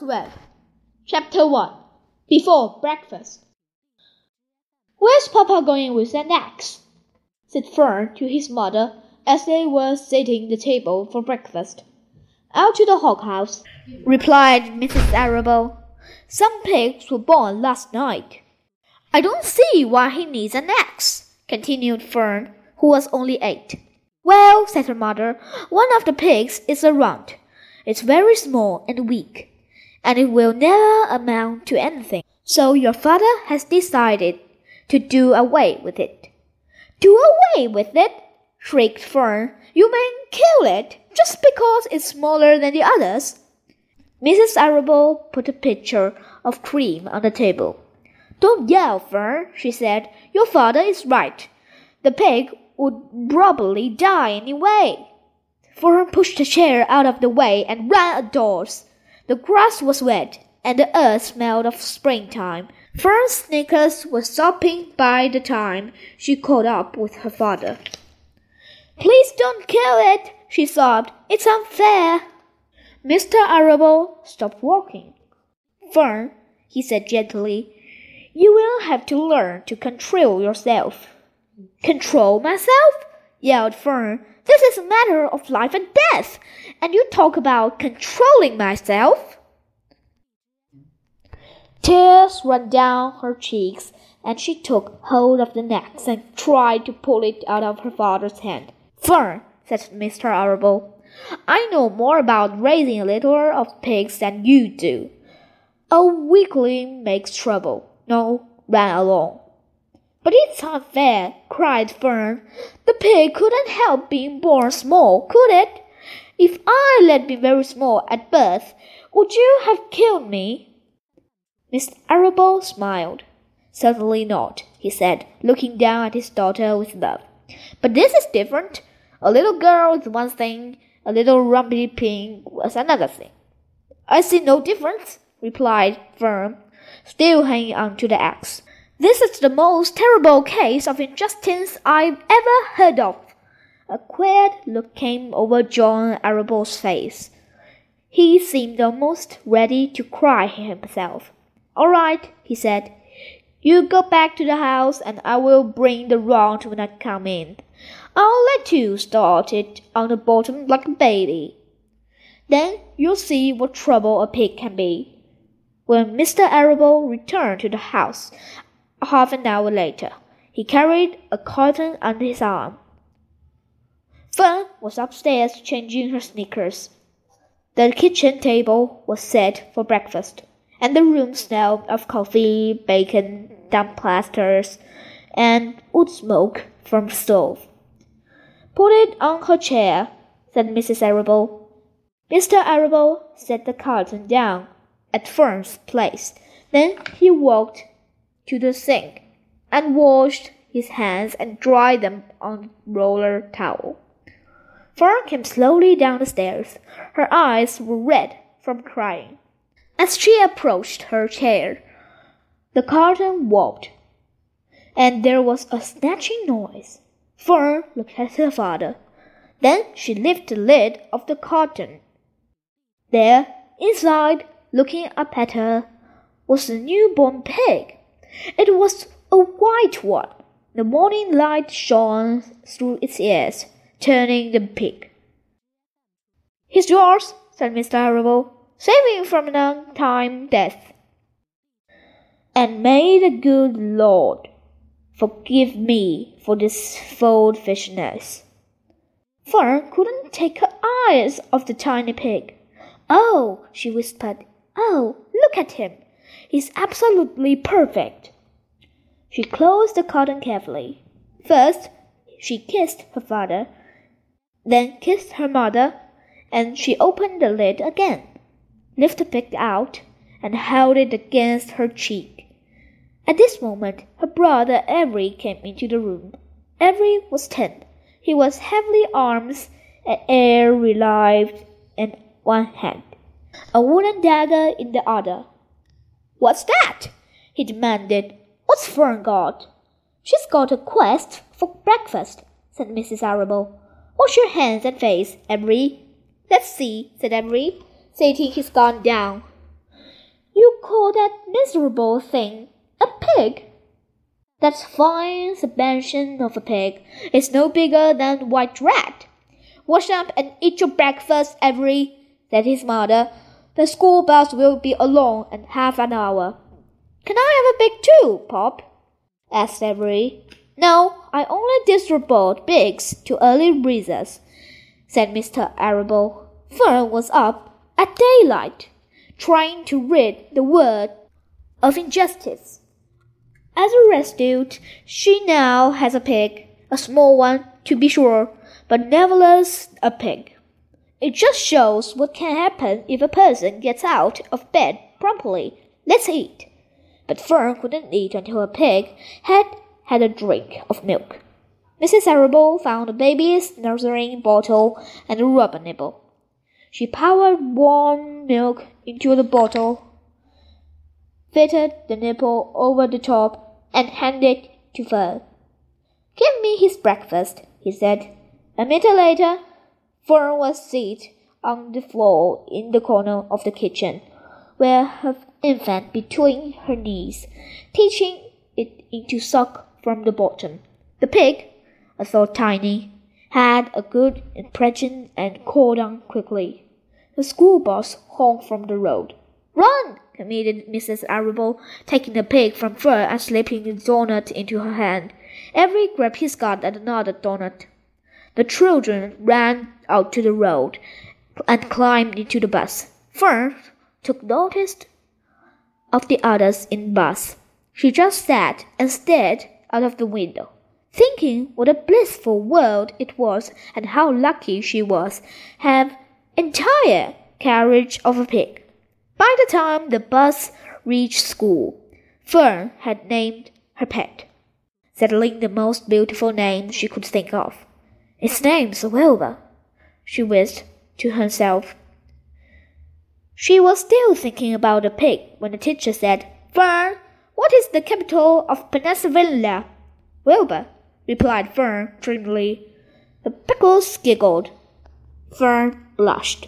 Web, Chapter 1 Before Breakfast. Where's Papa going with an axe? said Fern to his mother as they were setting the table for breakfast. Out to the hog house, replied Mrs. Arable. Some pigs were born last night. I don't see why he needs an axe, continued Fern, who was only eight. Well, said her mother, one of the pigs is a runt. It's very small and weak and it will never amount to anything. So your father has decided to do away with it. Do away with it? shrieked Fern. You mean kill it just because it's smaller than the others? Mrs. Arable put a pitcher of cream on the table. Don't yell, Fern, she said. Your father is right. The pig would probably die anyway. Fern pushed a chair out of the way and ran outdoors. The grass was wet, and the earth smelled of springtime. Fern's sneakers were sopping by the time she caught up with her father. Please don't kill it, she sobbed. It's unfair. Mr. Arable stopped walking. Fern, he said gently, you will have to learn to control yourself. Control myself? Yelled Fern. This is a matter of life and death, and you talk about controlling myself. Tears ran down her cheeks, and she took hold of the axe and tried to pull it out of her father's hand. Fern, said Mr. Arable, I know more about raising a litter of pigs than you do. A weakling makes trouble. No, run along. But it's unfair, cried Fern. The pig couldn't help being born small, could it? If I had been very small at birth, would you have killed me? Mr. Arable smiled. Certainly not, he said, looking down at his daughter with love. But this is different. A little girl is one thing, a little rumpy pig was another thing. I see no difference, replied Fern, still hanging on to the axe. This is the most terrible case of injustice I've ever heard of. A queer look came over John Arable's face. He seemed almost ready to cry himself. All right, he said. You go back to the house and I will bring the rod when I come in. I'll let you start it on the bottom like a baby. Then you'll see what trouble a pig can be. When Mr. Arable returned to the house, half an hour later, he carried a carton under his arm. Fern was upstairs changing her sneakers. The kitchen table was set for breakfast, and the room smelled of coffee, bacon, damp plasters, and wood smoke from the stove. Put it on her chair, said Mrs. Arable. Mr. Arable set the carton down at Fern's place. Then he walked to the sink and washed his hands and dried them on a roller towel. Fern came slowly down the stairs. Her eyes were red from crying. As she approached her chair, the curtain wobbled, and there was a snatching noise. Fern looked at her father. Then she lifted the lid of the curtain. There, inside, looking up at her, was a newborn pig. It was a white one. The morning light shone through its ears, turning them pink. He's yours, said Mr. Arable, saving from an untimely death. And may the good Lord forgive me for this fishness. Fern couldn't take her eyes off the tiny pig. Oh, she whispered, oh, look at him. He's absolutely perfect. She closed the curtain carefully. First, she kissed her father, then kissed her mother, and she opened the lid again, lifted pig out, and held it against her cheek. At this moment, her brother Avery came into the room. Avery was ten. He was heavily armed, an air relieved in one hand, a wooden dagger in the other. What's that? he demanded. What's Fern got? She's got a quest for breakfast, said Mrs. Arable. Wash your hands and face, Avery. Let's see, said Avery, setting his gun down. You call that miserable thing a pig? That's fine suspension of a pig. It's no bigger than a white rat. Wash up and eat your breakfast, Avery, said his mother. The school bus will be along in half an hour. Can I have a pig too, Pop? asked Avery. No, I only distribute pigs to early risers, said Mr. Arable. Fern was up at daylight, trying to rid the world of injustice. As a result, she now has a pig, a small one, to be sure, but nevertheless a pig. It just shows what can happen if a person gets out of bed promptly. Let's eat. But Fern couldn't eat until a pig had had a drink of milk. Mrs. Arable found a baby's nursing bottle and a rubber nipple. She poured warm milk into the bottle fitted the nipple over the top, and handed it to Fern. Give me his breakfast, he said. A minute later, Fern was seated on the floor in the corner of the kitchen, with her infant between her knees, teaching it to suck from the bottom. The pig, although tiny, had a good impression and called on quickly. The school bus honked from the road. Run! commanded Mrs. Arable, taking the pig from Fern and slipping the doughnut into her hand. Avery grabbed his gun and another doughnut. The children ran out to the road and climbed into the bus. Fern took notice of the others in the bus. She just sat and stared out of the window, thinking what a blissful world it was and how lucky she was have entire carriage of a pig. By the time the bus reached school, Fern had named her pet, settling the most beautiful name she could think of. Its name's Wilbur, she whispered to herself. She was still thinking about the pig when the teacher said, Fern, what is the capital of Pennsylvania? Wilbur, replied Fern dreamily. The pickles giggled. Fern blushed.